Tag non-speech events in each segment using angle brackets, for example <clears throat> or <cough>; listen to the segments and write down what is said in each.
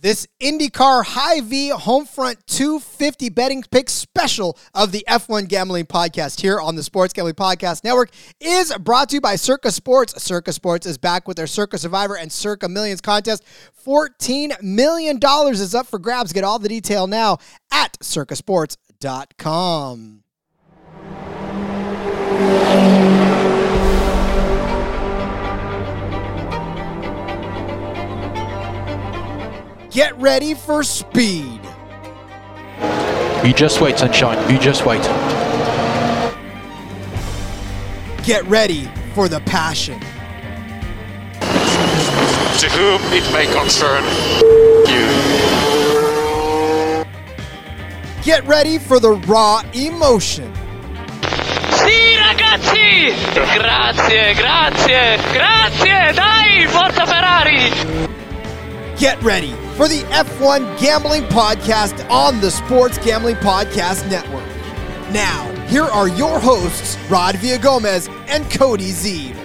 This IndyCar Hy-Vee Homefront 250 betting pick special of the F1 Gambling Podcast here on the Sports Gambling Podcast Network is brought to you by Circa Sports. Circa Sports is back with their Circa Survivor and Circa Millions contest. $14 million is up for grabs. Get all the detail now at circasports.com. Get ready for speed. You just wait, sunshine. You just wait. Get ready for the passion. To whom it may concern you. Get ready for the raw emotion. Sì ragazzi! Grazie, grazie, grazie! Dai, forza Ferrari! Get ready for the F1 Gambling Podcast on the Sports Gambling Podcast Network. Now, here are your hosts, Rod Villagomez and Cody Zeeb.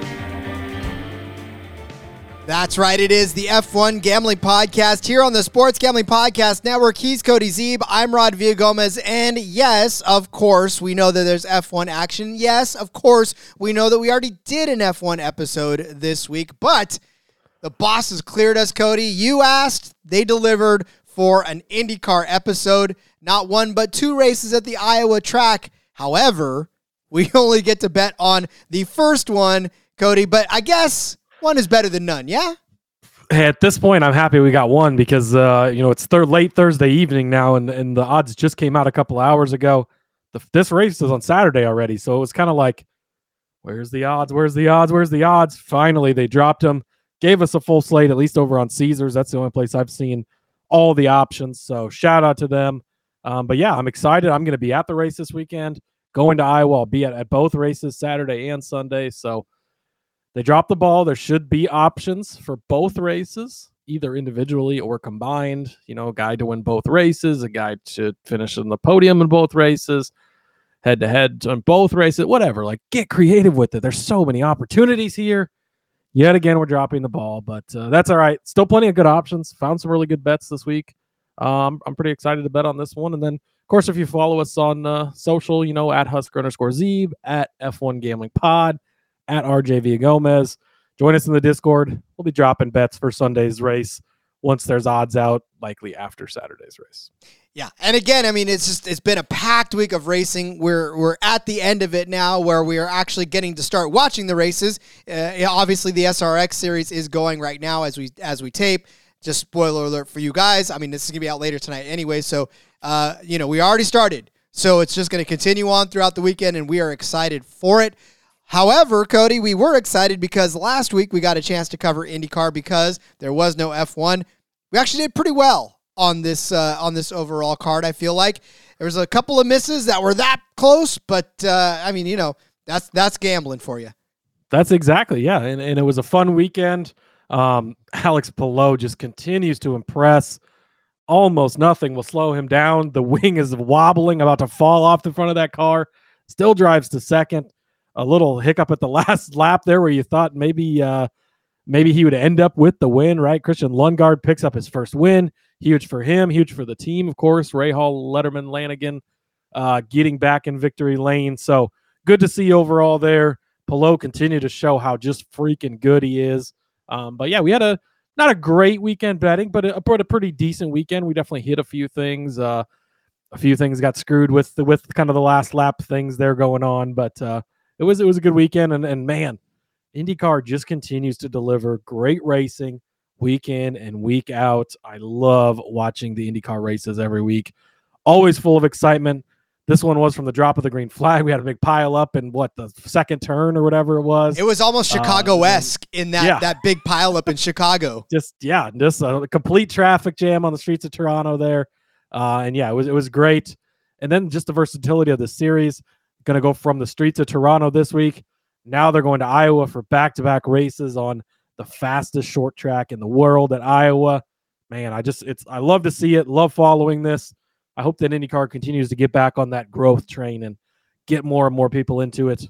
That's right, it is the F1 Gambling Podcast here on the Sports Gambling Podcast Network. He's Cody Zeeb, I'm Rod Villagomez, and yes, of course, we know that there's F1 action. Yes, of course, we know that we already did an F1 episode this week, but the bosses cleared us, Cody. You asked, they delivered for an IndyCar episode. Not one, but two races at the Iowa track. However, we <laughs> only get to bet on the first one, Cody, but I guess one is better than none, yeah? Hey, at this point, I'm happy we got one because uh, you know it's thir- late Thursday evening now, and and the odds just came out a couple hours ago. The, this race is on Saturday already, so it was kind of like, where's the odds? Where's the odds? Where's the odds? Finally, they dropped them gave us a full slate, at least over on Caesars. That's the only place I've seen all the options. So shout out to them. Um, but yeah, I'm excited. I'm going to be at the race this weekend, going to Iowa. I'll be at, at both races Saturday and Sunday. So they dropped the ball. There should be options for both races, either individually or combined. You know, a guy to win both races, a guy to finish in the podium in both races, head to head on both races, whatever. Like, get creative with it. There's so many opportunities here yet again we're dropping the ball but uh, that's all right. Still plenty of good options. Found some really good bets this week. Um, i'm pretty excited to bet on this one. And then of course if you follow us on uh, social you know at husker underscore zeeb at f1 gambling pod at rj gomez. Join us in the discord. We'll be dropping bets for sunday's race. Once there's odds out likely after saturday's race yeah, and again, I mean, it's just it's been a packed week of racing. We're we're at the end of it now, where we are actually getting to start watching the races. Uh, obviously, the SRX series is going right now as we as we tape. Just spoiler alert for you guys. I mean, this is gonna be out later tonight anyway, so uh, you know we already started, so it's just gonna continue on throughout the weekend, and we are excited for it. However, Cody, we were excited because last week we got a chance to cover IndyCar because there was no F1. We actually did pretty well on this uh, on this overall card. I feel like there was a couple of misses that were that close, but uh, I mean, you know, that's that's gambling for you. That's exactly yeah, and, and it was a fun weekend. Um, Alex Palou just continues to impress. Almost nothing will slow him down. The wing is wobbling, about to fall off the front of that car. Still drives to second. A little hiccup at the <laughs> last lap there, where you thought maybe uh, maybe he would end up with the win. Right, Christian Lundgaard picks up his first win. Huge for him, huge for the team, of course. Rahal, Letterman, Lanigan uh, getting back in victory lane. So good to see overall there. Palou continue to show how just freaking good he is. Um, but yeah, we had a not a great weekend betting, but a, but a pretty decent weekend. We definitely hit a few things. Uh, a few things got screwed with the, with kind of the last lap things there going on, but uh, it was it was a good weekend. And and man, IndyCar just continues to deliver great racing week in and week out. I love watching the IndyCar races every week. Always full of excitement. This one was from the drop of the green flag. We had a big pile up in what the second turn or whatever it was. It was almost Chicago esque in that yeah. that big pile up in <laughs> Chicago. Just yeah, just a complete traffic jam on the streets of Toronto there, uh, and yeah, it was it was great. And then just the versatility of the series. Going to go from the streets of Toronto this week. Now they're going to Iowa for back to back races on the fastest short track in the world at Iowa. Man, I just it's I love to see it. Love following this. I hope that IndyCar continues to get back on that growth train and get more and more people into it.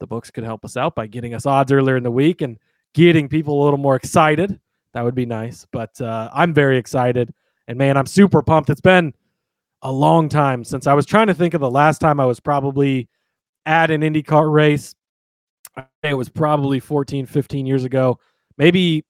The books could help us out by getting us odds earlier in the week and getting people a little more excited That would be nice. But uh, I'm very excited, and man, I'm super pumped. It's been a long time since I was trying to think of the last time I was probably at an IndyCar race. It was probably 14, 15 years ago. Maybe,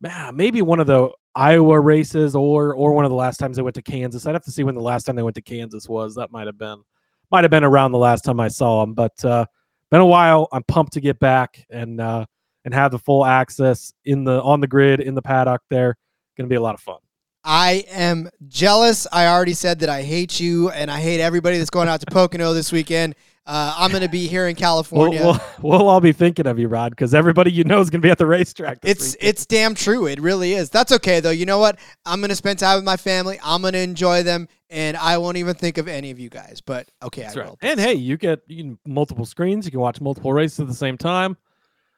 man, maybe one of the Iowa races or or one of the last times they went to Kansas. I'd have to see when the last time they went to Kansas was. That might have been might have been around the last time I saw them. But uh, been a while. I'm pumped to get back and uh, and have the full access in the on the grid in the paddock. There, going to be a lot of fun. I am jealous. I already said that I hate you and I hate everybody that's going out to Pocono this weekend. Uh, I'm going to be <laughs> here in We'll, California. we'll, we'll all be thinking of you, Rod, because everybody you know is going to be at the racetrack. This It's weekend. it's damn true. It really is. That's okay though. You know what? I'm gonna spend time with my family. I'm gonna enjoy them, and I won't even think of any of you guys. But okay, That's I right. will. And hey, you get you can multiple screens. You can watch multiple races at the same time.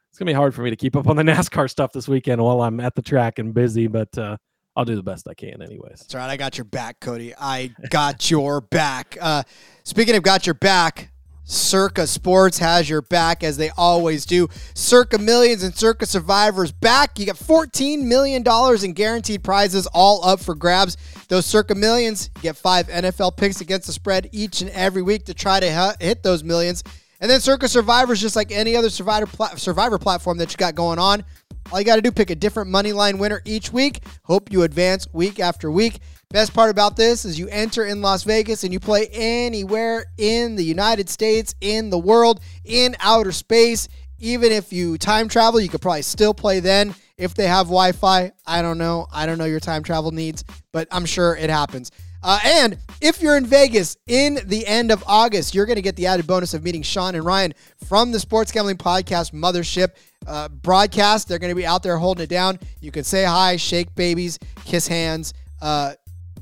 It's gonna be hard for me to keep up on the <laughs> NASCAR stuff this weekend while I'm at the track and busy, but uh, I'll do the best I can, anyways. That's right. I got your back, Cody. I got your back. Uh, speaking of got your back, Circa Sports has your back as they always do. Circa Millions and Circa Survivors back. You got $14 million in guaranteed prizes all up for grabs. Those Circa Millions, get five NFL picks against the spread each and every week to try to hit those millions. And then Circa Survivors, just like any other survivor, survivor platform that you got going on, all you got to do pick a different money line winner each week. Hope you advance week after week. Best part about this is you enter in Las Vegas and you play anywhere in the United States, in the world, in outer space. Even if you time travel, you could probably still play then if they have Wi-Fi. I don't know. I don't know your time travel needs, but I'm sure it happens. Uh, and if you're in Vegas in the end of August, you're going to get the added bonus of meeting Sean and Ryan from the Sports Gambling Podcast Mothership uh, broadcast. They're going to be out there holding it down. You can say hi, shake babies, kiss hands. Uh,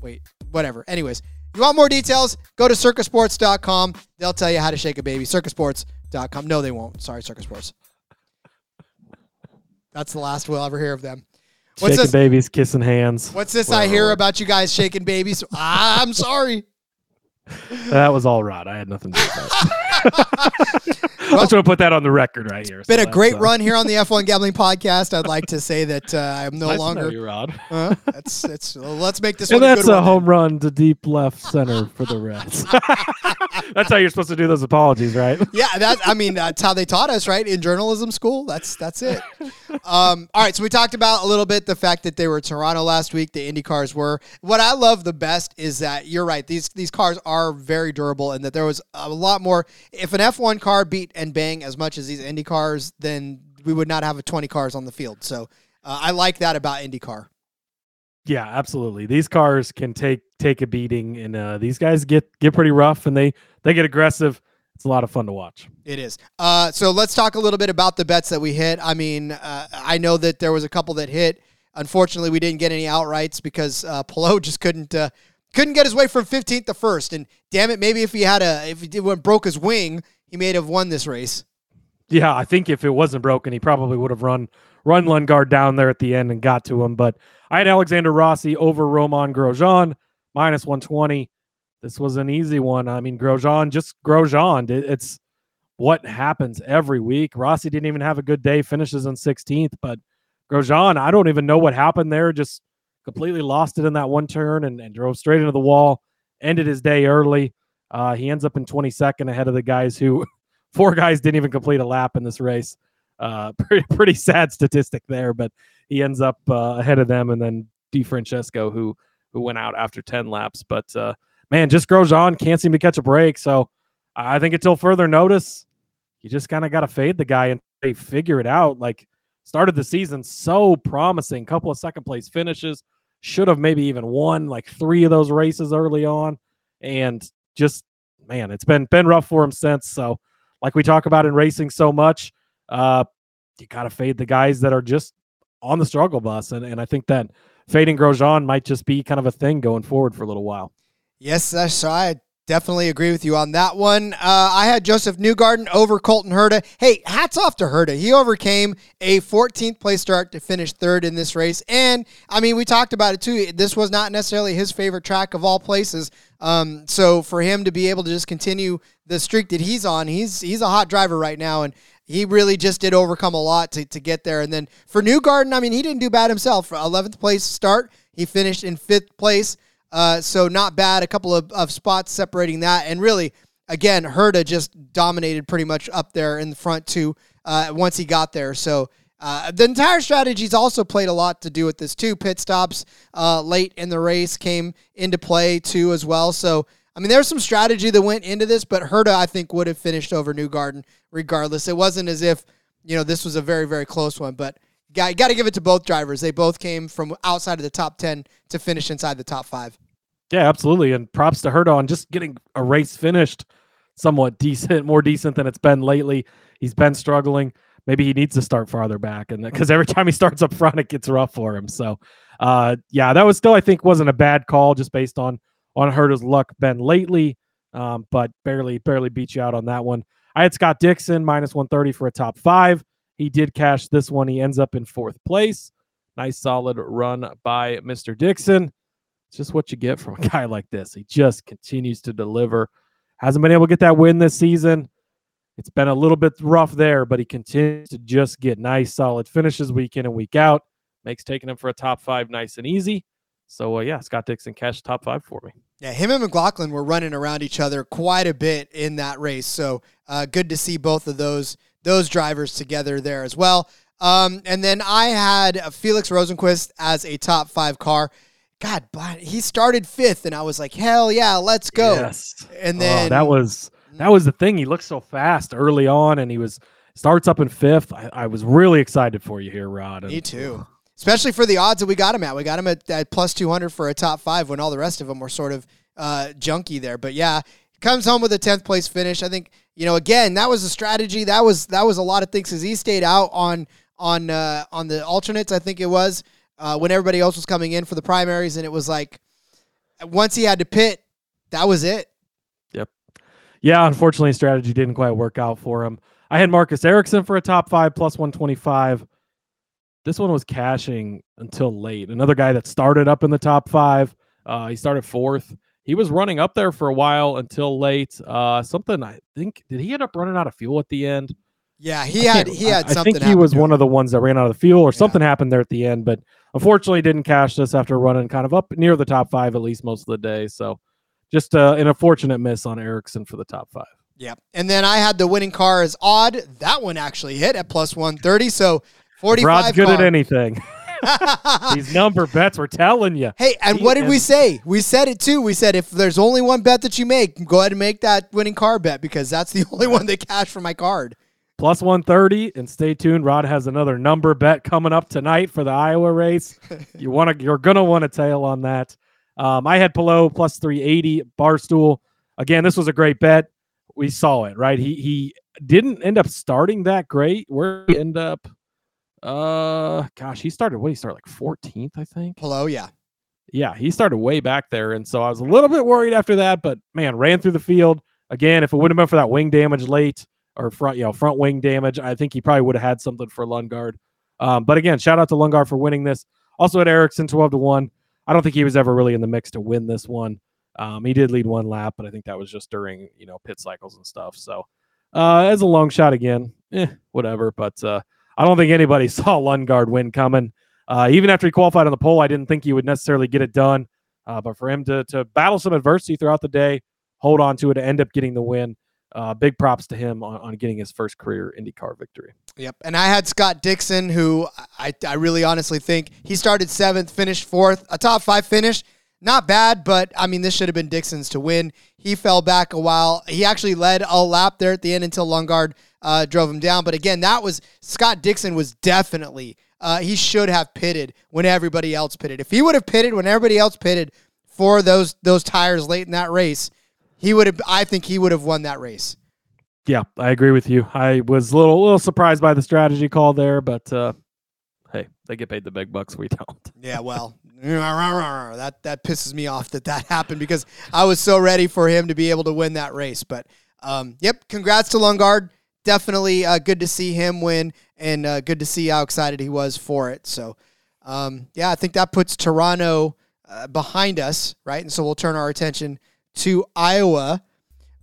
wait, whatever. Anyways, you want more details? Go to circasports.com. They'll tell you how to shake a baby. Circasports.com. No, they won't. Sorry, Circa Sports. That's the last we'll ever hear of them. What's Shaking this? babies, kissing hands. What's this I hear about you guys shaking babies? Ah, <laughs> I'm sorry. That was all Rod. I had nothing to do with that. <laughs> I just want to put that on the record right here. It's been So a great uh, run here on the F1 Gambling Podcast. I'd like to say that uh, I'm no nice to know longer. you, Rod. <laughs> Uh, that's that's. well, let's make this And one a that's good a one. home run to deep left center for the Reds. <laughs> that's how you're supposed to do those apologies, right? <laughs> Yeah, that I mean that's how they taught us, right? In journalism school. That's that's it. Um, all right, so we talked about a little bit the fact that they were Toronto last week. The Indy cars were. What I love the best is that you're right. These these cars are very durable, and that there was a lot more. If an F1 car beat and bang as much as these Indy cars, then we would not have a 20 cars on the field. So uh, I like that about IndyCar. Yeah, absolutely. These cars can take take a beating, and uh, these guys get get pretty rough, and they they get aggressive. It's a lot of fun to watch. It is. Uh, so let's talk a little bit about the bets that we hit. I mean, uh, I know that there was a couple that hit. Unfortunately, we didn't get any outrights because uh, <laughs> just couldn't uh, couldn't get his way from 15th to first. And damn it, maybe if he had a if he did one broke his wing, he may have won this race. Yeah, I think if it wasn't broken, he probably would have run run Lundgaard down there at the end and got to him. But I had Alexander Rossi over Romain Grosjean minus 120. This was an easy one. I mean, Grosjean just Grosjean. It- It's what happens every week. Rossi didn't even have a good day, finishes in 16th, but Grosjean, I don't even know what happened there. Just completely lost it in that one turn and, and drove straight into the wall. Ended his day early. Uh, he ends up in 22nd ahead of the guys who four guys didn't even complete a lap in this race. Uh, <laughs> pretty pretty sad statistic there, but he ends up uh, ahead of them, and then DeFrancesco who who went out after 10 laps. But uh, man, just Grosjean can't seem to catch a break. So I think until further notice, you just kind of got to fade the guy and they figure it out. Like started the season so promising, couple of second place finishes, should have maybe even won like three of those races early on, and just man, it's been been rough for him since. So like we talk about in racing so much, uh, you got to fade the guys that are just on the struggle bus, and and I think that fading Grosjean might just be kind of a thing going forward for a little while. Yes, that's so I definitely agree with you on that one. Uh, I had Joseph Newgarden over Colton Herta. Hey, hats off to Herta. He overcame a 14th place start to finish third in this race. And I mean, we talked about it too. This was not necessarily his favorite track of all places. Um, so for him to be able to just continue the streak that he's on, he's he's a hot driver right now. And he really just did overcome a lot to, to get there. And then for Newgarden, I mean, he didn't do bad himself. For 11th place start, he finished in fifth place. Uh, so not bad. A couple of, of spots separating that. And really, again, Herta just dominated pretty much up there in the front too uh, once he got there. So uh, the entire strategy's also played a lot to do with this too. Pit stops uh, late in the race came into play too as well. So I mean, there's some strategy that went into this, but Herta I think would have finished over Newgarden regardless. It wasn't as if you know this was a very very close one, but got got to give it to both drivers. They both came from outside of the top ten to finish inside the top five. Yeah, absolutely. And props to Herta on just getting a race finished somewhat decent, more decent than it's been lately. He's been struggling. Maybe he needs to start farther back, and because every time he starts up front, it gets rough for him. So, uh, yeah, that was still I think wasn't a bad call just based on on Herta's luck been lately, um, but barely barely beat you out on that one. I had Scott Dixon minus 130 for a top five. He did cash this one. He ends up in fourth place. Nice solid run by Mr. Dixon. It's just what you get from a <laughs> guy like this. He just continues to deliver. Hasn't been able to get that win this season. It's been a little bit rough there, but he continues to just get nice, solid finishes week in and week out. Makes taking him for a top five nice and easy. So uh, yeah, Scott Dixon cashed top five for me. Yeah, him and McLaughlin were running around each other quite a bit in that race. So uh, good to see both of those those drivers together there as well. Um, and then I had Felix Rosenqvist as a top five car. God, he started fifth, and I was like, hell yeah, let's go. Yes. And then oh, that was that was the thing. He looked so fast early on, and he was starts up in fifth. I, I was really excited for you here, Rod. And, me too. Especially for the odds that we got him at. We got him at, at plus 200 for a top five when all the rest of them were sort of uh, junky there. But yeah, comes home with a 10th place finish. I think, you know, again, that was a strategy. That was that was a lot of things because he stayed out on on uh, on the alternates, I think it was, uh, when everybody else was coming in for the primaries. And it was like, once he had to pit, that was it. Yep. Yeah, unfortunately, strategy didn't quite work out for him. I had Marcus Ericsson for a top five plus 125. This one was cashing until late. Another guy that started up in the top five. Uh, he started fourth. He was running up there for a while until late. Uh, something I think did he end up running out of fuel at the end? Yeah, he had he had I, something. I think he was one of the ones that ran out of the fuel, or yeah. something happened there at the end. But unfortunately, didn't cash this after running kind of up near the top five at least most of the day. So just uh, an unfortunate miss on Ericsson for the top five. Yep. And then I had the winning car as odd. That one actually hit at plus 130. So 45 Rod's good car. at anything. <laughs> <laughs> These number bets, we're telling you. Hey, and what did we say? We said it too. We said if there's only one bet that you make, go ahead and make that winning car bet because that's the <laughs> only one that cashed for my card. Plus 130, and stay tuned. Rod has another number bet coming up tonight for the Iowa race. <laughs> you want to, you're gonna want to tail on that. Um, I had Palou plus 380, Barstool. Again, this was a great bet. We saw it, right? He he didn't end up starting that great. Where he end up uh, gosh, he started. What he started like 14th, I think. Hello, yeah, yeah, he started way back there, and so I was a little bit worried after that. But man, ran through the field again. If it wouldn't have been for that wing damage late or front, you know, front wing damage, I think he probably would have had something for Lundgaard. Um, but again, shout out to Lundgaard for winning this. Also at Ericsson, 12 to one. I don't think he was ever really in the mix to win this one. Um, he did lead one lap, but I think that was just during you know pit cycles and stuff. So uh, as a long shot again, eh, whatever. But uh, I don't think anybody <laughs> saw Lundgaard win coming. Uh, even after he qualified on the pole, I didn't think he would necessarily get it done. Uh, but for him to to battle some adversity throughout the day, hold on to it, end up getting the win. Uh, big props to him on, on getting his first career IndyCar victory. Yep. And I had Scott Dixon, who I, I really honestly think he started seventh, finished fourth, a top five finish. Not bad, but I mean, this should have been Dixon's to win. He fell back a while. He actually led a lap there at the end until Lundgaard uh, drove him down. But again, that was Scott Dixon was definitely uh, he should have pitted when everybody else pitted. If he would have pitted when everybody else pitted for those those tires late in that race, he would have. I think he would have won that race. Yeah, I agree with you. I was a little, little surprised by the strategy call there, but uh, hey, they get paid the big bucks. We don't. Yeah, well, <laughs> that that pisses me off that that happened because I was so ready for him to be able to win that race. But um, yep, congrats to Lundgaard definitely uh, good to see him win and uh, good to see how excited he was for it. So, um, yeah, I think that puts Toronto uh, behind us, right? And so we'll turn our attention to Iowa.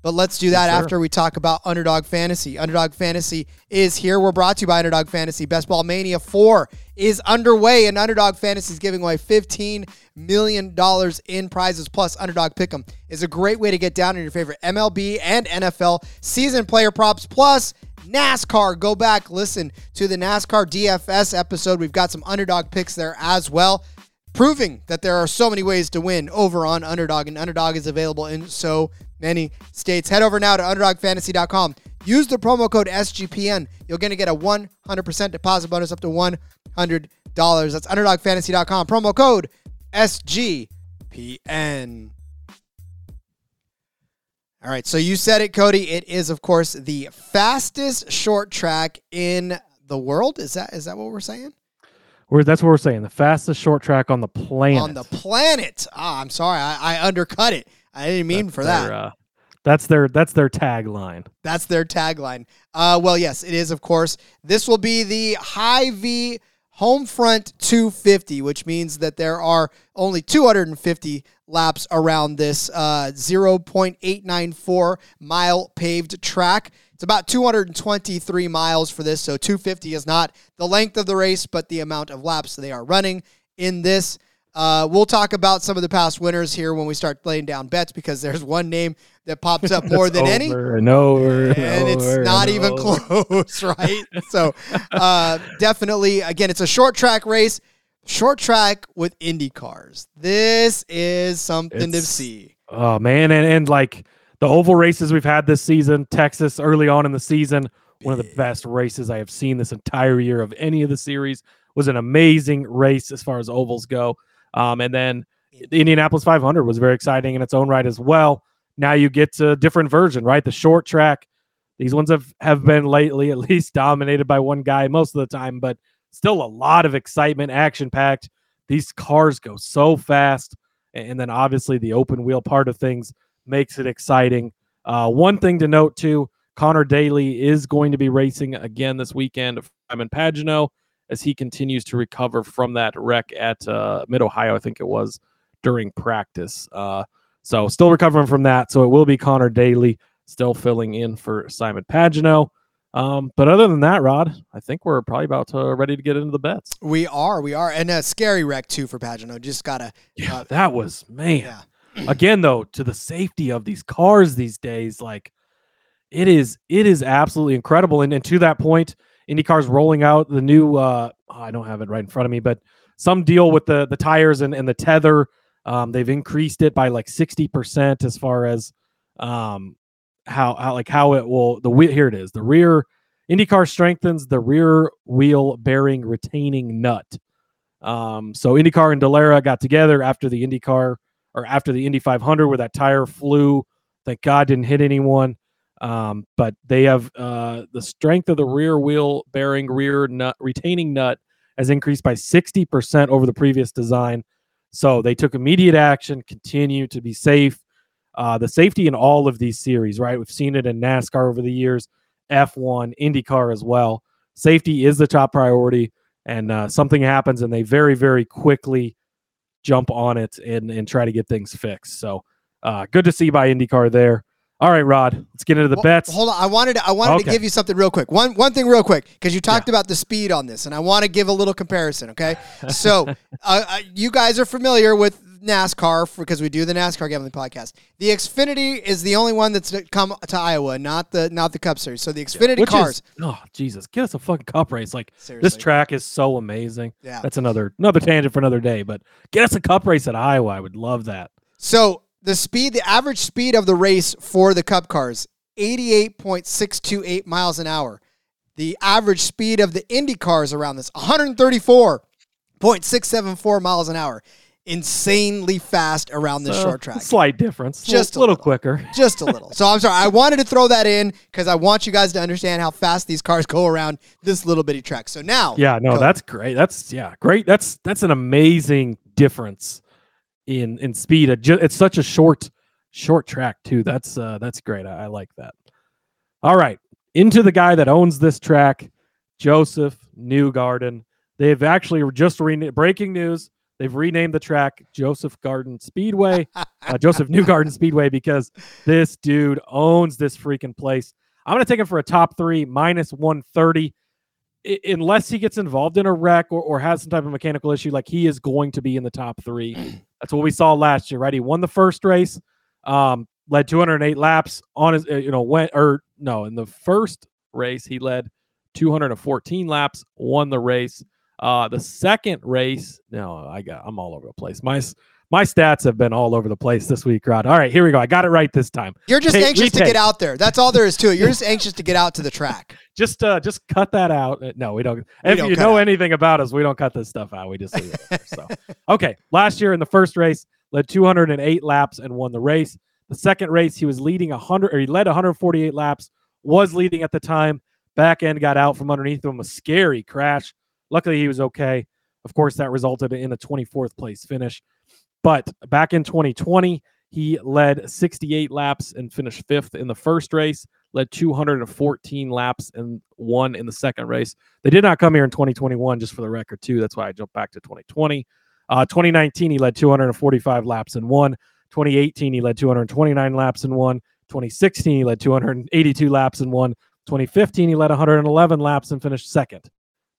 But let's do that after we talk about Underdog Fantasy. Underdog Fantasy is here. We're brought to you by Underdog Fantasy. Best Ball Mania 4 is underway, and Underdog Fantasy is giving away $15 million in prizes. Plus, Underdog Pick'em is a great way to get down on your favorite MLB and NFL season player props. Plus, NASCAR. Go back, listen to the NASCAR DFS episode. We've got some underdog picks there as well proving that there are so many ways to win over on Underdog, and Underdog is available in so many states. Head over now to UnderdogFantasy.com. Use the promo code SGPN. You're going to get a 100% deposit bonus up to $100. That's UnderdogFantasy.com. Promo code SGPN. All right, so you said it, Cody. It is, of course, the fastest short track in the world. Is that is that what we're saying? We're, that's what we're saying. The fastest short track on the planet. on the planet. Ah, I'm sorry, I, I undercut it. I didn't mean That's for their, that. uh, that's their that's their tagline. That's their tagline. Uh, well, yes, it is. Of course, this will be the Hy-Vee Homefront 250, which means that there are only 250 laps around this uh, 0.894 mile paved track. It's about 223 miles for this, so 250 is not the length of the race, but the amount of laps they are running in this. Uh, we'll talk about some of the past winners here when we start laying down bets because there's one name that pops up <laughs> more than any over and over and, and it's not and even over. close, <laughs> right? so, <laughs> uh, definitely, again, it's a short track race, short track with Indy cars. This is something to see. Oh man, and, and like the oval races we've had this season, Texas early on in the season, one of the best races I have seen this entire year of any of the series. Was an amazing race as far as ovals go. Um, and then the Indianapolis 500 was very exciting in its own right as well. Now you get to a different version, right? The short track. These ones have have been lately <laughs> at least dominated by one guy most of the time, but still a lot of excitement, action packed. These cars go so fast, and then obviously the open wheel part of things makes it exciting. Uh, one thing to note too: Conor Daly is going to be racing again this weekend. Simon Pagenaud as he continues to recover from that wreck at uh, Mid Ohio, I think it was during practice. Uh, so still recovering from that. So it will be Conor Daly still filling in for Simon Pagenaud. Um, but other than that, Rod, I think we're probably about to ready to get into the bets. We are, we are, and a scary wreck too for Pagenaud. Just gotta, Yeah, uh, that was man. yeah. <clears throat> Again, though, to the safety of these cars these days, like it is, it is absolutely incredible. And, and to that point, IndyCar's rolling out the new. Uh, oh, I don't have it right in front of me, but some deal with the the tires and, and the tether. Um, they've increased it by like sixty percent as far as um, how how like how it will the wheel. Here it is. The rear IndyCar strengthens the rear wheel bearing retaining nut. Um, so IndyCar and Dallara got together after the IndyCar or after the Indy 500 where that tire flew. Thank God didn't hit anyone. Um, but they have uh, the strength of the rear wheel bearing rear nut retaining nut has increased by 60% over the previous design. So they took immediate action, continue to be safe. Uh, the safety in all of these series, right? We've seen it in NASCAR over the years, F1, IndyCar as well. Safety is the top priority, and uh, something happens, and they very, very quickly jump on it and, and try to get things fixed. So uh, good to see by IndyCar there. All right, Rod, let's get into the Well, bets. Hold on, I wanted to, I wanted to give you something real quick. One one thing real quick because you talked about the speed on this, and I want to give a little comparison. Okay, <laughs> so uh, uh, you guys are familiar with NASCAR because we do the NASCAR gambling podcast. The Xfinity is the only one that's come to Iowa, not the not the Cup Series. So the Xfinity Which cars. is oh Jesus, get us a fucking cup race. Like this track is so amazing. Yeah. That's another another tangent for another day. But get us a cup race at Iowa. I would love that. So the speed, the average speed of the race for the Cup cars, eighty-eight point six two eight miles an hour. The average speed of the Indy cars around this, one hundred thirty-four point six seven four miles an hour. Insanely fast around this Uh, short track. Slight difference. Just a a little, little. quicker. <laughs> Just a little. So I'm sorry. I wanted to throw that in because I want you guys to understand how fast these cars go around this little bitty track. So now, Yeah, no, go. that's great. That's yeah, great. That's that's an amazing difference in in speed. It's such a short short track too. That's uh that's great. I, I like that. All right, into the guy that owns this track, Joseph Newgarden. They've actually just re- breaking news. They've renamed the track Joseph Garden Speedway, <laughs> uh, Joseph Newgarden Speedway, because this dude owns this freaking place. I'm going to take him for a top three, minus 130. I- unless he gets involved in a wreck or, or has some type of mechanical issue, like he is going to be in the top three. <clears throat> That's what we saw last year, right? He won the first race, um, led 208 laps on his, uh, you know, went or no, in the first race he led 214 laps, won the race. Uh, the second race, no, I got, I'm all over the place. My my stats have been all over the place this week, Rod. All right, here we go. I got it right this time. You're just Take- anxious to get out there. That's all there is to it. You're just anxious to get out to the track. <laughs> Just uh, just cut that out. Uh, No, we don't. if don't you know out. anything about us, we don't cut this stuff out. We just leave it there. So, <laughs> okay. Last year in the first race, led 208 laps and won the race. The second race, he was leading 100, or he led 148 laps. Was leading at the time. Back end got out from underneath him. A scary crash. Luckily, he was okay. Of course, that resulted in a 24th place finish. But back in 2020, he led 68 laps and finished fifth in the first race led 214 laps and won in the second race. They did not come here in 2021, just for the record, too. That's why I jumped back to 2020. Uh, 2019, he led 245 laps and won. 2018, he led 229 laps and won. 2016, he led 282 laps and won. 2015, he led 111 laps and finished second.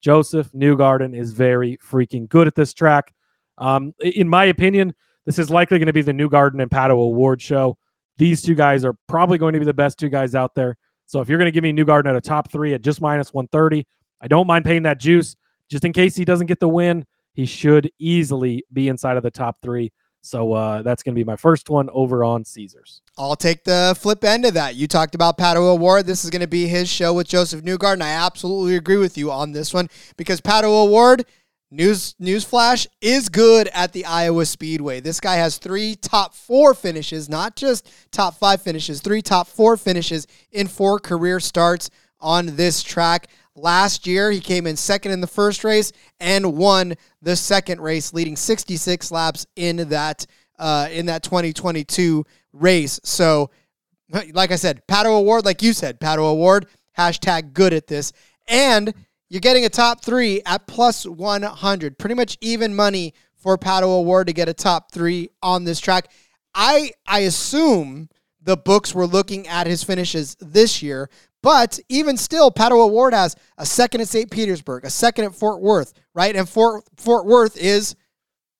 Joseph Newgarden is very freaking good at this track. Um, in my opinion, this is likely going to be the Newgarden and Pato O'Ward show these two guys are probably going to be the best two guys out there. So if you're going to give me Newgarden at a top three at just minus 130, I don't mind paying that juice just in case he doesn't get the win. He should easily be inside of the top three. So uh, that's going to be my first one over on Caesars. I'll take the flip end of that. You talked about Pato O'Ward. This is going to be his show with Joseph Newgarden. I absolutely agree with you on this one because Pato O'Ward, news newsflash, is good at the Iowa Speedway. This guy has three top four finishes, not just top five finishes, three top four finishes in four career starts on this track. Last year, he came in second in the first race and won the second race, leading 66 laps in that uh, in that 2022 race. So, <laughs> like I said, Pato O'Ward, like you said, Pato O'Ward, hashtag good at this. And you're getting a top three at plus 100. Pretty much even money for Pato O'Ward to get a top three on this track. I I assume the books were looking at his finishes this year, but even still, Pato O'Ward has a second at St. Petersburg, a second at Fort Worth, right? And Fort Fort Worth is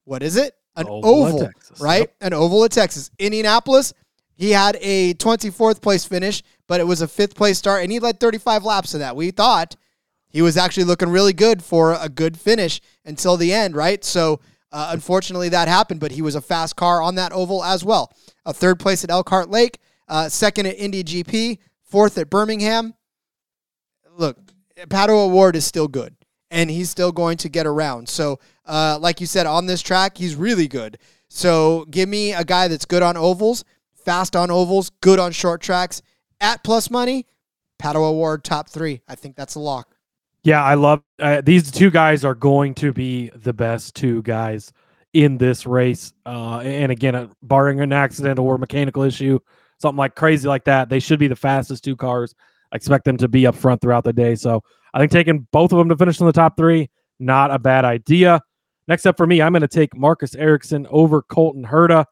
what is it? An Oval oval, right? Yep. An oval at Texas. Indianapolis, he had a 24th place finish, but it was a fifth place start, and he led 35 laps of that. We thought he was actually looking really good for a good finish until the end, right? So uh, unfortunately that happened, but he was a fast car on that oval as well. A third place at Elkhart Lake, uh, second at Indy GP, fourth at Birmingham. Look, Pato O'Ward is still good, and he's still going to get around. So, uh, like you said, on this track, he's really good. So, give me a guy that's good on ovals, fast on ovals, good on short tracks, at plus money. Pato O'Ward top three. I think that's a lock. Yeah, I love uh, these two guys are going to be the best two guys in this race. Uh, and again, uh, barring an accident or mechanical issue, something like crazy like that, they should be the fastest two cars. I expect them to be up front throughout the day. So I think taking both of them to finish in the top three, not a bad idea. Next up for me, I'm going to take Marcus Ericsson over Colton Herta.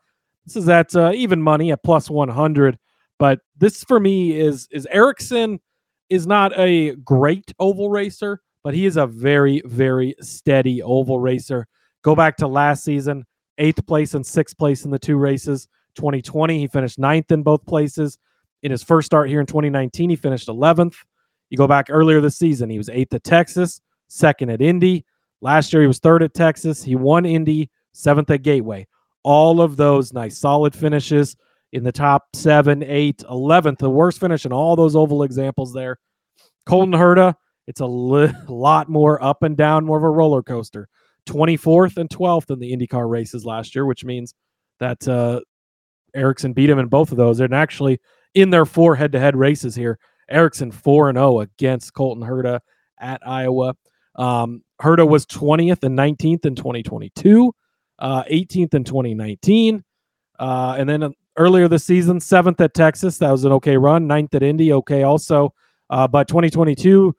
This is at uh, even money at plus 100. But this for me is is Ericsson is not a great oval racer, but he is a very, very steady oval racer. Go back to last season, eighth place and sixth place in the two races. 2020, he finished ninth in both places. In his first start here in 2019, he finished 11th. You go back earlier this season, he was eighth at Texas, second at Indy. Last year, he was third at Texas. He won Indy, seventh at Gateway. All of those nice, solid finishes in the top seven, eight, 11th, the worst finish in all those oval examples there. Colton Herta, it's a li- <laughs> lot more up and down, more of a roller coaster. 24th and 12th in the IndyCar races last year, which means that uh, Ericsson beat him in both of those. And actually, in their four head to head races here, Ericsson 4 and 0 against Colton Herta at Iowa. Um, Herta was 20th and 19th in 2022, uh, 18th in 2019. Uh, and then earlier this season, seventh at Texas. That was an okay run. Ninth at Indy, okay also. Uh, but 2022,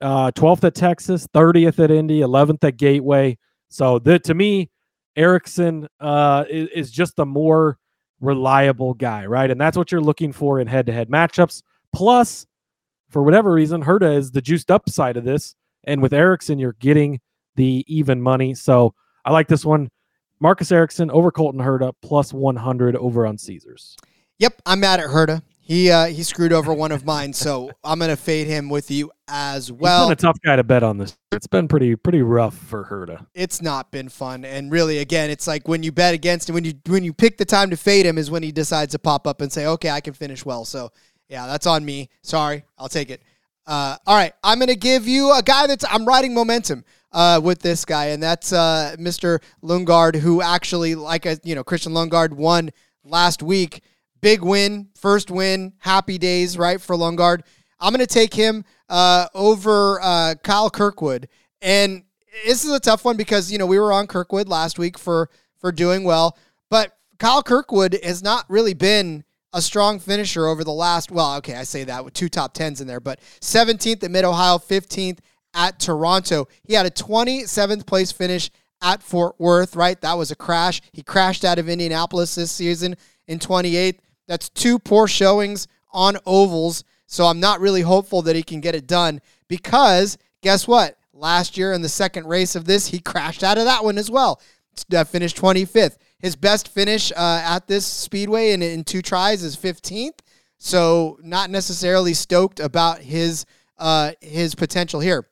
uh, 12th at Texas, 30th at Indy, 11th at Gateway. So the, to me, Ericsson uh, is, is just the more reliable guy, right? And that's what you're looking for in head to head matchups. Plus, for whatever reason, Herta is the juiced up side of this. And with Ericsson, you're getting the even money. So I like this one. Marcus Ericsson over Colton Herta plus 100 over on Caesars. Yep, I'm mad at Herta. He uh, he screwed over one of mine, so <laughs> I'm gonna fade him with you as well. He's been a tough guy to bet on this. It's been pretty pretty rough for Herta. It's not been fun, and really, again, it's like when you bet against him, when you when you pick the time to fade him, is when he decides to pop up and say, "Okay, I can finish well." So yeah, that's on me. Sorry, I'll take it. Uh, all right, I'm gonna give you a guy that's I'm riding momentum uh, with this guy, and that's uh, Mr. Lundgaard, who actually, like a, you know, Christian Lundgaard won last week. Big win, first win, happy days, right, for Lundgaard. I'm going to take him uh, over uh, Kyle Kirkwood. And this is a tough one because, you know, we were on Kirkwood last week for, for doing well, but Kyle Kirkwood has not really been a strong finisher over the last, well, okay, I say that with two top 10s in there, but 17th at Mid Ohio, 15th at Toronto. He had a 27th place finish at Fort Worth, right? That was a crash. He crashed out of Indianapolis this season in 28th. That's two poor showings on ovals. So I'm not really hopeful that he can get it done because guess what? Last year in the second race of this, he <laughs> crashed out of that one as well. Uh, finished 25th. His best finish uh, at this speedway in, in two tries is 15th. So not necessarily stoked about his uh, his potential here.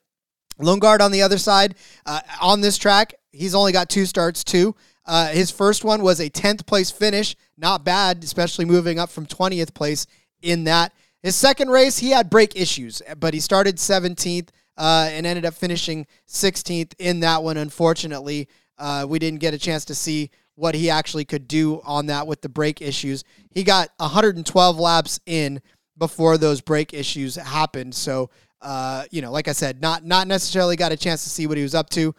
Lundgaard on the other side uh, on this track, he's only got two starts too. Uh, his first one was a 10th place finish. Not bad, especially moving up from 20th place in that. His second race, he had brake issues, but he started 17th uh, and ended up finishing 16th in that one. Unfortunately, uh, we didn't get a chance to see what he actually could do on that with the brake issues. He got 112 laps in before those brake issues happened. So, uh, you know, like I said, not not necessarily got a chance to see what he was up to.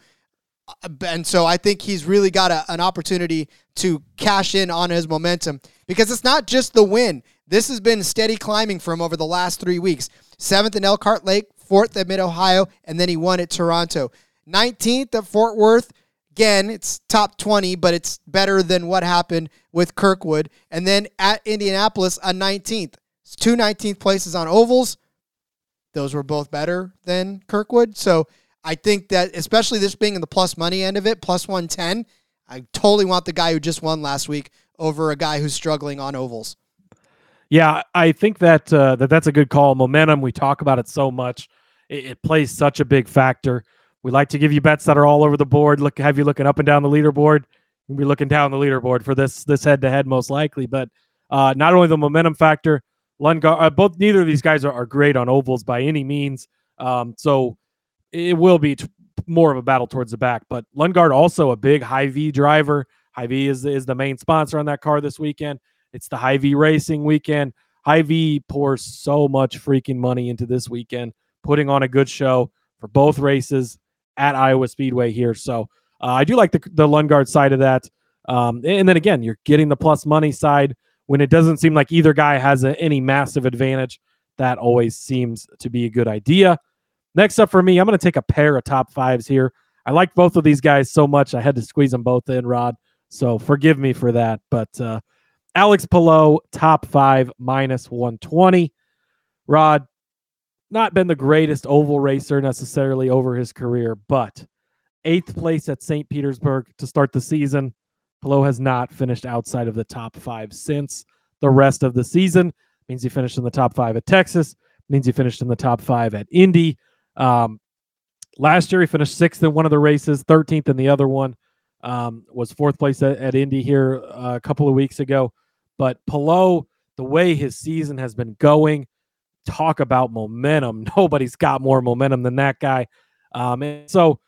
Uh, and so I think he's really got a, an opportunity to cash in on his momentum because it's not just the win. This has been steady climbing for him over the last three weeks. Seventh in Elkhart Lake, fourth at Mid Ohio, and then he won at Toronto. 19th at Fort Worth. Again, it's top 20, but it's better than what happened with Kirkwood. And then at Indianapolis, a 19th. It's two 19th places on ovals. Those were both better than Kirkwood. So I think that, especially this being in the plus money end of it, plus 110, I totally want the guy who just won last week over a guy who's struggling on ovals. Yeah, I think that uh, that that's a good call. Momentum, we talk about it so much. It, it, plays such a big factor. We like to give you bets that are all over the board. Look, have you looking up and down the leaderboard. You'll be looking down the leaderboard for this this head to head most likely. But uh, not only the momentum factor, Lundgaard, uh, both neither of these guys are, are great on ovals by any means. Um, so it will be t- more of a battle towards the back. But Lundgaard also a big Hy-Vee driver. Hy-Vee is is the main sponsor on that car this weekend. It's the Hy-Vee racing weekend. Hy-Vee pours so much freaking money into this weekend, putting on a good show for both races at Iowa Speedway here. So uh, I do like the the Lundgaard side of that. Um, and then again, you're getting the plus money side when it doesn't seem like either guy has a, any massive advantage. That always seems to be a good idea. Next up for me, I'm going to take a pair of top fives here. I like both of these guys so much, I had to squeeze them both in, Rod. So forgive me for that. But uh, Alex Palou, top five, minus 120. Rod, not been the greatest oval racer necessarily over his career, but eighth place at St. Petersburg to start the season. Palou has not finished outside of the top five since the rest of the season. Means he finished in the top five at Texas. Means he finished in the top five at Indy. Um, last year, he finished sixth in one of the races, 13th in the other one. Um, was fourth place at, at Indy here uh, a couple of weeks ago. But Palou, the way his season has been going, talk about momentum. <laughs> Nobody's got more momentum than that guy. Um, and so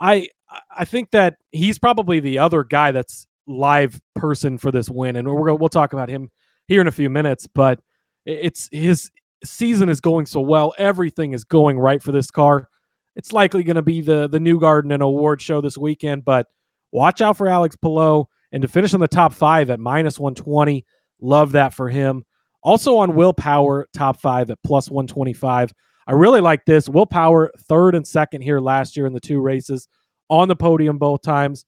I I think that he's probably the other guy that's live person for this win, and we're we'll talk about him here in a few minutes. But it's his season is going so well. Everything is going right for this car. It's likely going to be the the Newgarden and O'Ward show this weekend, but watch out for Alex Palou and to finish in the top five at minus 120. Love that for him. Also on Will Power, top five at plus 125. I really like this. Will Power, third and second here last year in the two races, on the podium both times.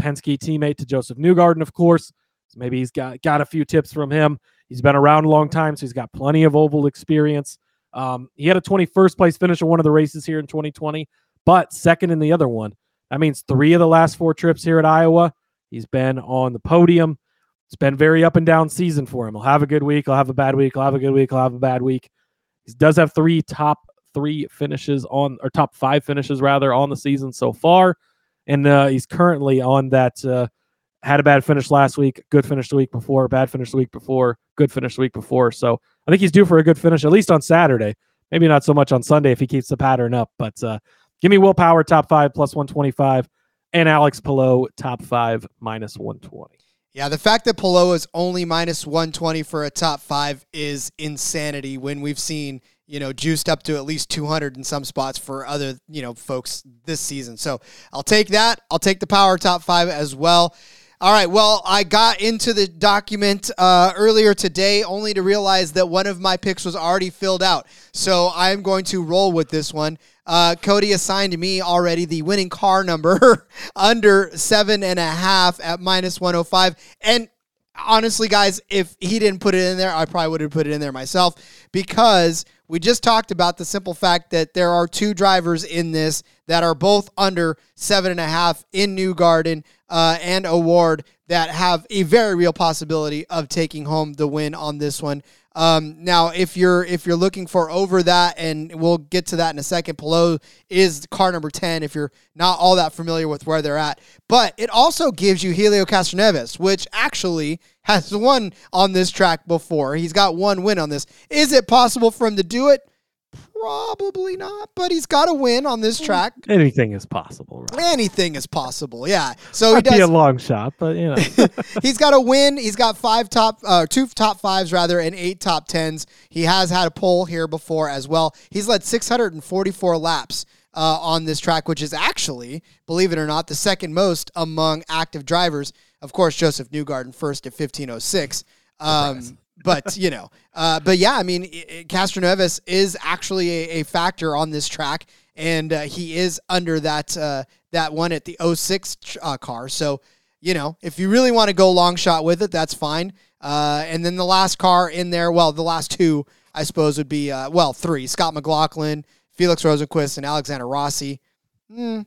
Penske teammate to Joseph Newgarden, of course. So maybe he's got got a few tips from him. He's been around a long time, so he's got plenty of oval experience. Um, he had a 21st place finish in one of the races here in 2020, but second in the other one. That means three of the last four trips here at Iowa, he's been on the podium. It's been very up and down season for him. He'll have a good week. He'll have a bad week. He'll have a good week. He'll have a bad week. He does have three top three finishes on, or top five finishes rather, on the season so far. And uh, he's currently on that. Uh, had a bad finish last week, good finish the week before, bad finish the week before, good finish the week before. So I think he's due for a good finish, at least on Saturday. Maybe not so much on Sunday if he keeps the pattern up. But uh, give me Will Power top five plus 125 and Alex Palou top five minus 120. Yeah, the fact that Palou is only minus 120 for a top five is insanity when we've seen, you know, juiced up to at least 200 in some spots for other, you know, folks this season. So I'll take that. I'll take the power top five as well. All right. Well, I got into the document uh, earlier today only to realize that one of my picks was already filled out. So I'm going to roll with this one. Uh, Cody assigned me already the winning car number <laughs> under seven and a half at minus 105. And honestly, guys, if he didn't put it in there, I probably would have put it in there myself because we just talked about the simple fact that there are two drivers in this that are both under seven and a half in Newgarden uh, and O'Ward that have a very real possibility of taking home the win on this one. Um, now, if you're if you're looking for over that, and we'll get to that in a second, Palou is car number ten. If you're not all that familiar with where they're at, but it also gives you Helio Castroneves, which actually has won on this track before. He's got one win on this. Is it possible for him to do it? Probably not, but he's got a win on this track. Anything is possible. Right? Anything is possible. Yeah. So he Might be a long shot, but you know. <laughs> He's got a win. He's got five top, uh, two top fives rather, and eight top tens. He has had a pole here before as well. He's led 644 laps uh, on this track, which is actually, believe it or not, the second most among active drivers. Of course, Josef Newgarden first at 1506. Um, but you know, uh, but yeah, I mean, Castroneves is actually a, a factor on this track, and uh, he is under that uh, that one at the 06 uh, car. So you know, if you really want to go long shot with it, that's fine. Uh, and then the last car in there, well, the last two, I suppose, would be uh, well, three: Scott McLaughlin, Felix Rosenqvist, and Alexander Rossi. Hmm,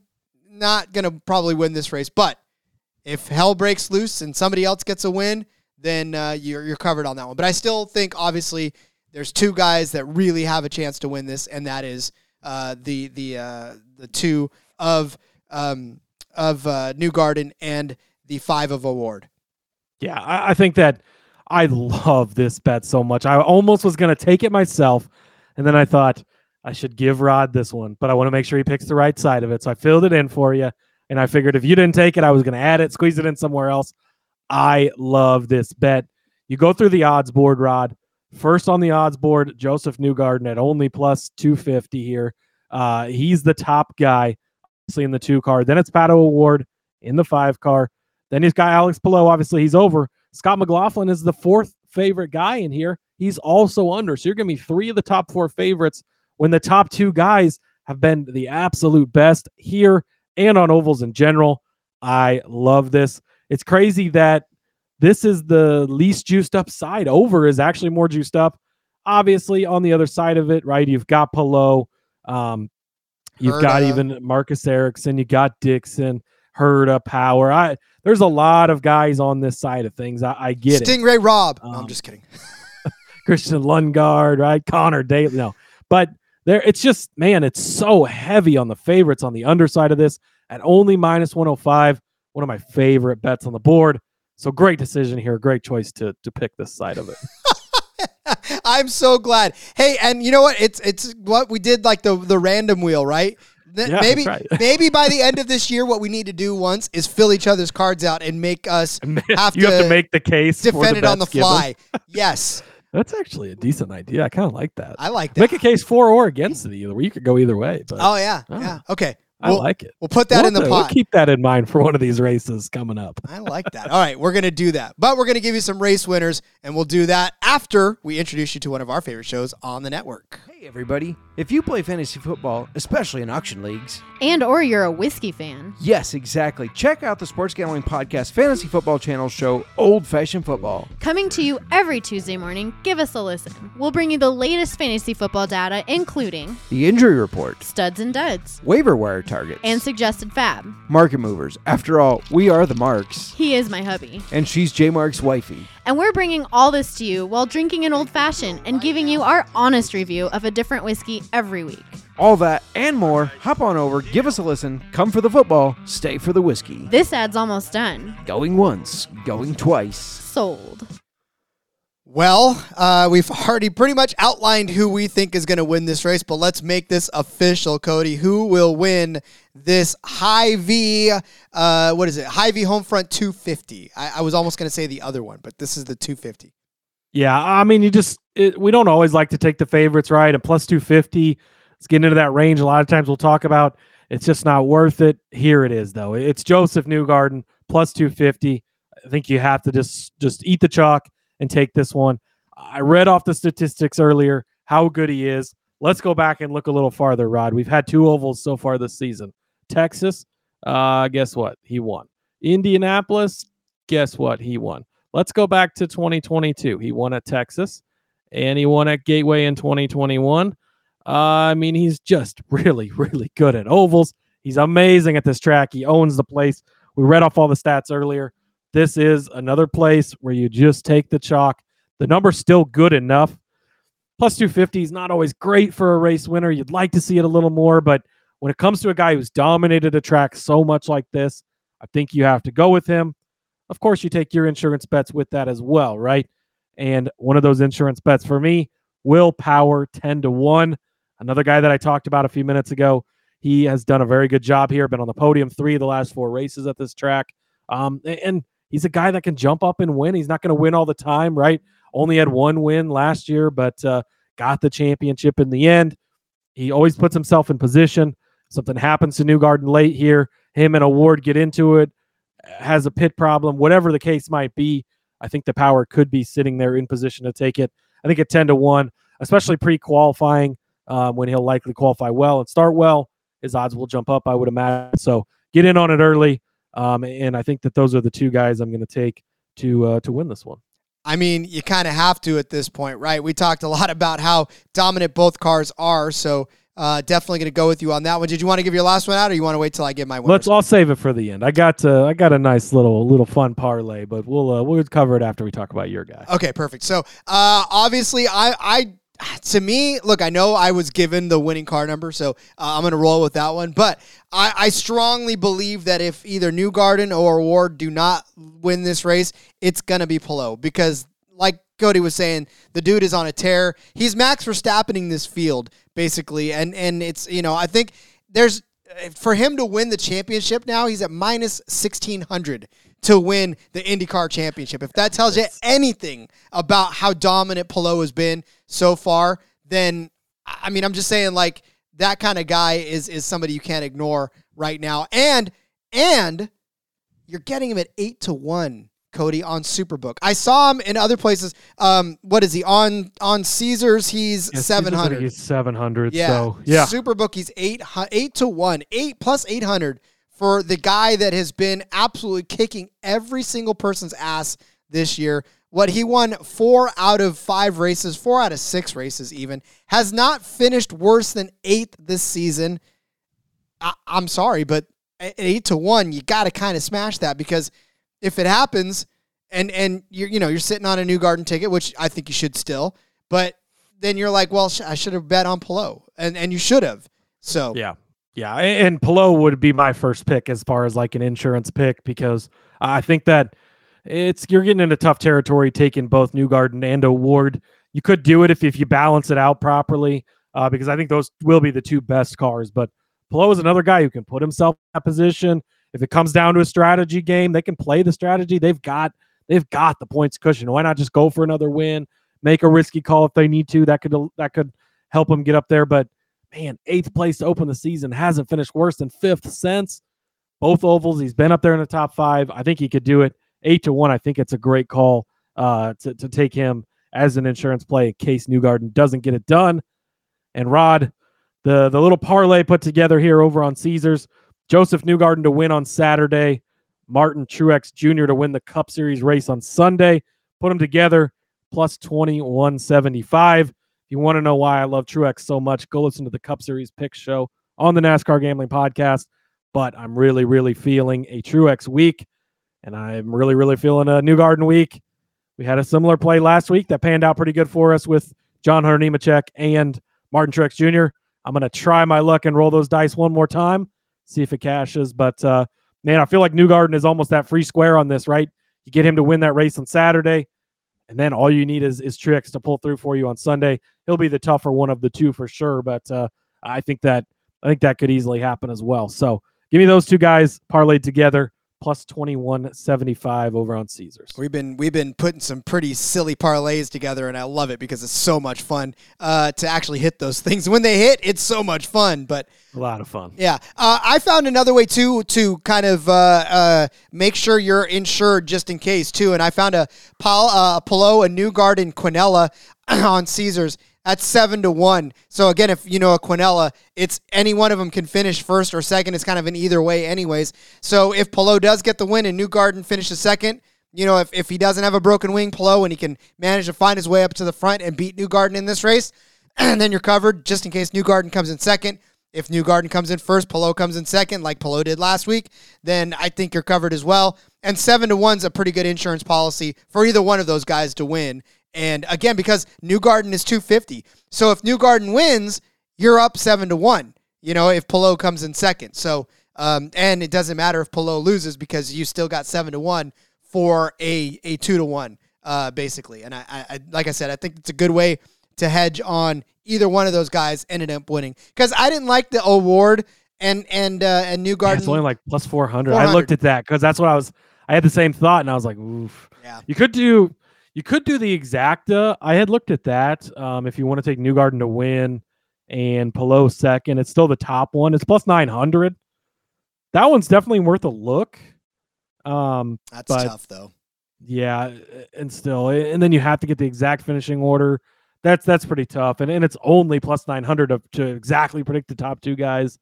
not gonna probably win this race, but if hell breaks loose and somebody else gets a win, then uh, you're you're covered on that one. But I still think obviously there's two guys that really have a chance to win this, and that is uh, the the uh, the two of um, of uh, Newgarden and the five of O'Ward. Yeah, I, I think that I love this bet so much. I almost was going to take it myself, and then I thought I should give Rod this one, but I want to make sure he picks the right side of it. So I filled it in for you, and I figured if you didn't take it, I was going to add it, squeeze it in somewhere else. I love this bet. You go through the odds board, Rod. First on the odds board, Josef Newgarden at only plus 250 here. Uh, he's the top guy, obviously, in the two car. Then it's Pato O'Ward in the five car. Then he's got Alex Palou. Obviously, he's over. Scott McLaughlin is the fourth favorite guy in here. He's also under. So you're going to be three of the top four favorites when the top two guys have been the absolute best here and on ovals in general. I love this. It's crazy that this is the least juiced up side. Over is actually more juiced up. Obviously, on the other side of it, right? You've got Palou. Um, you've got even Marcus Ericsson. You got Dixon, Herta, Power. I there's a lot of guys on this side of things. I, I get it. Stingray Rob. No, I'm Um, just kidding. <laughs> Christian Lundgaard, right? Conor Daly. No, but there, it's just man, it's so heavy on the favorites on the underside of this at only minus 105. One of my favorite bets on the board. So great decision here. Great choice to to pick this side of it. <laughs> I'm so glad. Hey, and you know what? It's it's what we did like the the random wheel, right? Th- Yeah, maybe right. <laughs> maybe by the end of this year, what we need to do once is fill each other's cards out and make us have you to, have to make the case. for defend it on the fly. <laughs> yes, That's actually a decent idea. I kind of like that. I like that. Make a case for or against it either. You could go either way, but oh yeah, Oh. yeah. Okay, I we'll, like it. we'll put that We'll in the have to- we'll pot. keep that in mind for one of these races coming up. I like that. All right, we're going to do that. But we're going to give you some race winners, and we'll do that after we introduce you to one of our favorite shows on the network. Hey, everybody. If you play fantasy football, especially in auction leagues, And or you're a whiskey fan. yes, exactly. Check out the Sports Gambling Podcast Fantasy Football Channel show, Old Fashioned Football. Coming to you every Tuesday morning, give us a listen. We'll bring you the latest fantasy football data, including The injury report, studs and duds, waiver wire targets, and suggested fab. market movers. After all, we are the marks. He is my hubby. And she's J Mark's wifey. And we're bringing all this to you while drinking an old fashioned and giving you our honest review of a different whiskey every week. All that and more, hop on over, give us a listen, come for the football, stay for the whiskey. This ad's almost done. Going once, going twice. Sold. Well, uh, we've already pretty much outlined who we think is going to win this race, but let's make this official, Cody. Who will win this Hy-Vee? Uh, what is it? Hy-Vee Homefront 250. I, I was almost going to say the other one, but this is the 250. Yeah, I mean, you just it, we don't always like to take the favorites, right? And plus two fifty, it's getting into that range. A lot of times we'll talk about it's just not worth it. Here it is, though. It's Josef Newgarden plus two fifty. I think you have to just just eat the chalk and take this one. I read off the statistics earlier how good he is. Let's go back and look a little farther, Rod. We've had two ovals so far this season. Texas, uh, guess what? He won. Indianapolis, guess what? He won. Let's go back to 2022. He won at Texas and he won at Gateway in 2021. Uh, I mean, he's just <laughs> really, really good at ovals. He's amazing at this track. He owns the place. We read off all the stats earlier. This is another place where you just take the chalk. The number's still good enough. Plus 250 is not always great for a race winner. You'd like to see it a little more, but when it comes to a guy who's dominated a track so much like this, I think you have to go with him. Of course, you take your insurance bets with that as well, right? And one of those insurance bets for me, Will Power 10 to 1. Another guy that I talked about a few minutes ago. He has done a very good job here, been on the podium three of the last four races at this track. Um, and he's a guy that can jump up and win. He's not going to win all the time, right? Only had one win last year, but uh, got the championship in the end. He always puts himself in position. Something happens to Newgarden late here. Him and O'Ward get into it, has a pit problem, whatever the case might be. I think the power could be sitting there in position to take it. I think at 10 to 1, especially pre qualifying um, when he'll likely qualify well and start well, his odds will jump up, I would imagine. So get in on it early. Um, and I think that those are the two guys I'm going to take to uh, to win this one. I mean, you kind of have to at this point, right? We talked a lot about how dominant both cars are, so uh, definitely going to go with you on that one. Did you want to give your last one out, or you want to wait till I give my winners? Let's. I'll save it for the end. I got. Uh, I got a nice little little fun parlay, but we'll uh, we'll cover it after we talk about your guy. Okay, perfect. So, uh, obviously, I, I, to me, look, I know I was given the winning car number, so uh, I'm going to roll with that one. But I, I strongly believe that if either Newgarden or Ward do not win this race, it's going to be Palou because, like Cody was saying, the dude is on a tear. He's Max Verstappening this field basically, and and it's you know I think there's for him to win the championship now, he's at minus sixteen hundred to win the IndyCar championship. If that tells you anything about how dominant Palou has been so far, then I mean I'm just saying like that kind of guy is is somebody you can't ignore right now. And and you're getting him at eight to one. Cody on Superbook. I saw him in other places. Um, what is he on on Caesars? He's Yeah, seven Caesars, I think hundred. He's seven hundred. Yeah. So yeah. Superbook, he's eight eight to one, eight plus eight hundred for the guy that has been absolutely kicking every single person's ass this year. What he won four out of five races, four out of six races, even has not finished worse than eighth this season. I, I'm sorry, but eight to one, you got to kind of smash that because if it happens, and and you're you know you're sitting on a Newgarden ticket, which I think you should still, but then you're like, well, sh- I should have bet on Palou, and and you should have. So Yeah. Yeah. And Palou would be my first pick as far as like an insurance pick because I think that it's you're getting into tough territory taking both Newgarden and O'Ward. You could do it if, if you balance it out properly, uh, because I think those will be the two best cars. But Palou is another guy who can put himself in that position. If it comes down to a strategy game, they can play the strategy. They've got they've got the points cushion. Why not just go for another win? Make a risky call if they need to. That could that could help them get up there. But man, eighth place to open the season hasn't finished worse than fifth since both ovals. He's been up there in the top five. I think he could do it. Eight to one. I think it's a great call uh, to to take him as an insurance play in case Newgarden doesn't get it done. And Rod, the the little parlay put together here over on Caesars. Josef Newgarden to win on Saturday. Martin Truex Jr. to win the Cup Series race on Sunday. Put them together plus 2175. If you want to know why I love Truex so much, go listen to the Cup Series Picks show on the NASCAR Gambling Podcast. But I'm really, really feeling a Truex week, and I'm really, really feeling a Newgarden week. We had a similar play last week that panned out pretty good for us with John Hunter Nemechek and Martin Truex Jr. I'm going to try my luck and roll those dice one more time, see if it cashes. But uh, man, I feel like Newgarden is almost that free square on this, right? You get him to win that race on Saturday, and then all you need is is Truex to pull through for you on Sunday. He'll be the tougher one of the two for sure, but uh, I think that I think that could easily happen as well. So give me those two guys parlayed together plus 2175 over on Caesars. We've been we've been putting some pretty silly parlays together, and I love it because it's so much fun uh, to actually hit those things. When they hit, it's so much fun. But A lot of fun. yeah, uh, I found another way too to kind of uh, uh, make sure you're insured just in case too. And I found a Pal, uh, Palou, a Newgarden Quinella <clears throat> on Caesars at seven to one. So again, if you know a Quinella, it's any one of them can finish first or second. It's kind of an either way, anyways. So if Palou does get the win and Newgarden finishes second. You know, if, if he doesn't have a broken wing, Palou, and he can manage to find his way up to the front and beat Newgarden in this race, and <clears throat> then you're covered just in case Newgarden comes in second. If Newgarden comes in first, Palou comes in second, like Palou did last week, then I think you're covered as well. And seven to one's a pretty good insurance policy for either one of those guys to win. And again, because Newgarden is 250. So if Newgarden wins, you're up seven to one, you know, if Palou comes in second. So, um, and it doesn't matter if Palou loses because you still got seven to one for a, a two to one, uh, basically. And I, I, like I said, I think it's a good way to hedge on either one of those guys ended up winning because I didn't like the O'Ward and, and, uh, and New Yeah, Garden. it's only like plus 400. I looked at that because that's what I was. I had the same thought, and I was like, "Oof." Yeah. You could do, you could do the exacta. I had looked at that. Um, if you want to take Newgarden to win and Palou second, it's still the top one. It's plus 900. That one's definitely worth a look. Um, That's but- tough though. yeah, and still, and then you have to get the exact finishing order. That's that's pretty tough, and and it's only plus nine hundred to, to exactly predict the top two guys.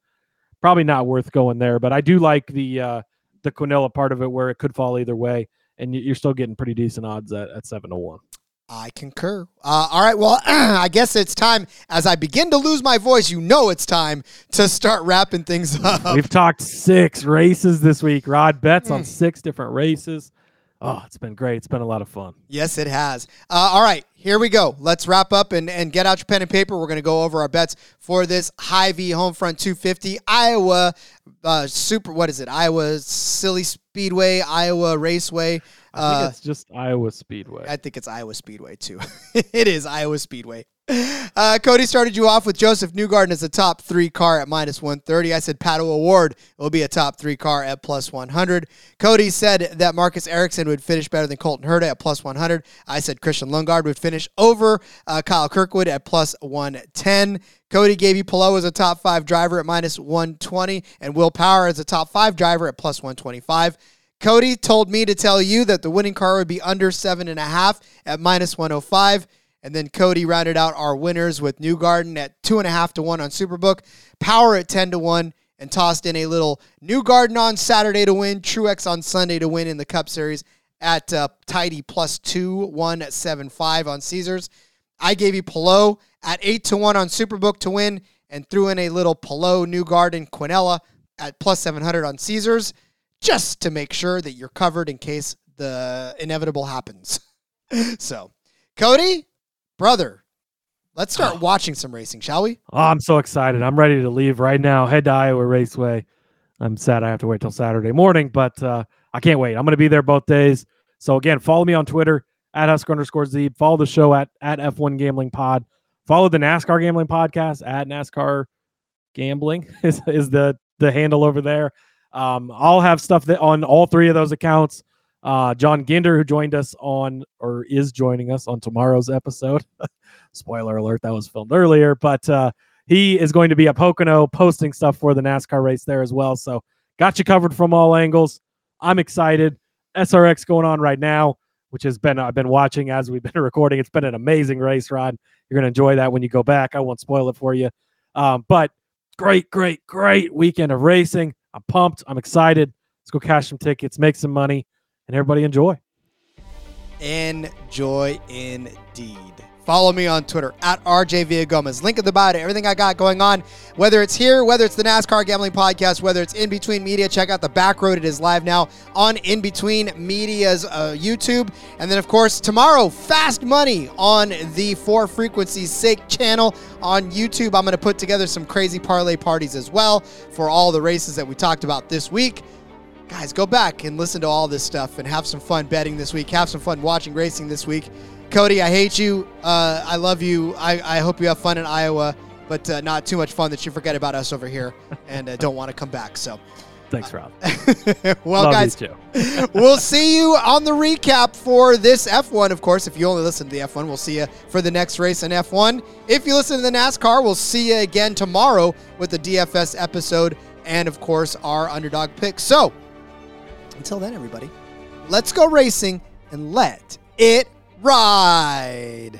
Probably not worth going there, but I do like the uh, the Quinella part of it where it could fall either way, and you- you're still getting pretty decent odds at, at seven to one. I concur. Uh, all right. Well, <clears throat> I guess it's time. As I begin to lose my voice, you know it's time to start wrapping things <laughs> up. We've talked six races this week. Rod bets Hmm. on six different races. Oh, it's been great. It's been a lot of fun. Yes, it has. Uh, all right, here we go. Let's wrap up and, and get out your pen and paper. We're going to go over our bets for this Hy-Vee Homefront 250 Iowa uh, Super. What is it? Iowa Silly Speedway, Iowa Raceway. I think Uh, it's just Iowa Speedway. I think it's Iowa Speedway too. <laughs> it is Iowa Speedway. Uh, Cody started you off with Josef Newgarden as a top three car at minus 130. I said Pato O'Ward will be a top three car at plus 100. Cody said that Marcus Ericsson would finish better than Colton Herta at plus 100. I said Christian Lundgaard would finish over uh, Kyle Kirkwood at plus 110. Cody gave you Palou as a top five driver at minus 120 and Will Power as a top five driver at plus 125. Cody told me to tell you that the winning car would be under seven and a half at minus 105. And then Cody rounded out our winners with Newgarden at two and a half to one on Superbook, Power at 10 to one, and tossed in a little Newgarden on Saturday to win, Truex on Sunday to win in the Cup Series at uh, tidy plus two, one seven five on Caesars. I gave you Palou at eight to one on Superbook to win, and threw in a little Palou New Garden Quinella at plus 700 on Caesars just to make sure that you're covered in case the inevitable happens. <laughs> so, Cody, brother, let's start <sighs> watching some racing, shall we? Oh, I'm so excited. I'm ready to leave right now. Head to Iowa Raceway. I'm sad I have to wait till Saturday morning, but uh, I can't wait. I'm going to be there both days. So again, follow me on Twitter at Husker underscore Zeeb. Follow the show at, at F1 Gambling Pod. Follow the NASCAR Gambling Podcast at NASCAR Gambling <laughs> is, is the, the handle over there. Um, I'll have stuff that on all three of those accounts. Uh, John Ginder, who joined us on or is joining us on tomorrow's episode. <laughs> Spoiler alert, that was filmed earlier, but uh, he is going to be at Pocono posting stuff for the NASCAR race there as well. So got you covered from all angles. I'm excited. SRX going on right now, which has been I've been watching as we've been <laughs> recording. It's been an amazing race, Rod. You're gonna enjoy that when you go back. I won't spoil it for you. Um, but great, great, great weekend of racing. I'm pumped. I'm excited. Let's go cash some tickets, make some money, and everybody enjoy. Enjoy indeed. Follow me on Twitter at RJ Villagomez. Link in the bio to everything I got going on, whether it's here, whether it's the NASCAR Gambling Podcast, whether it's In Between Media. Check out the Back Road. It is live now on In Between Media's uh, YouTube. And then, of course, tomorrow, Fast Money on the Four Frequencies Sake channel on YouTube. I'm going to put together some crazy parlay parties as well for all the races that we talked about this week guys, go back and listen to all this stuff and have some fun betting this week. Have some fun watching racing this week. Cody, I hate you. Uh, I love you. I, I hope you have fun in Iowa, but uh, not too much fun that you forget about us over here and uh, don't want to come back. So, Thanks, Rob. <laughs> well, Love guys, too. <laughs> we'll see you on the recap for this F1. Of course, if you only listen to the F1, we'll see you for the next race in F1. If you listen to the NASCAR, we'll see you again tomorrow with the DFS episode and, of course, our underdog pick. So, until then, everybody, let's go racing and let it ride.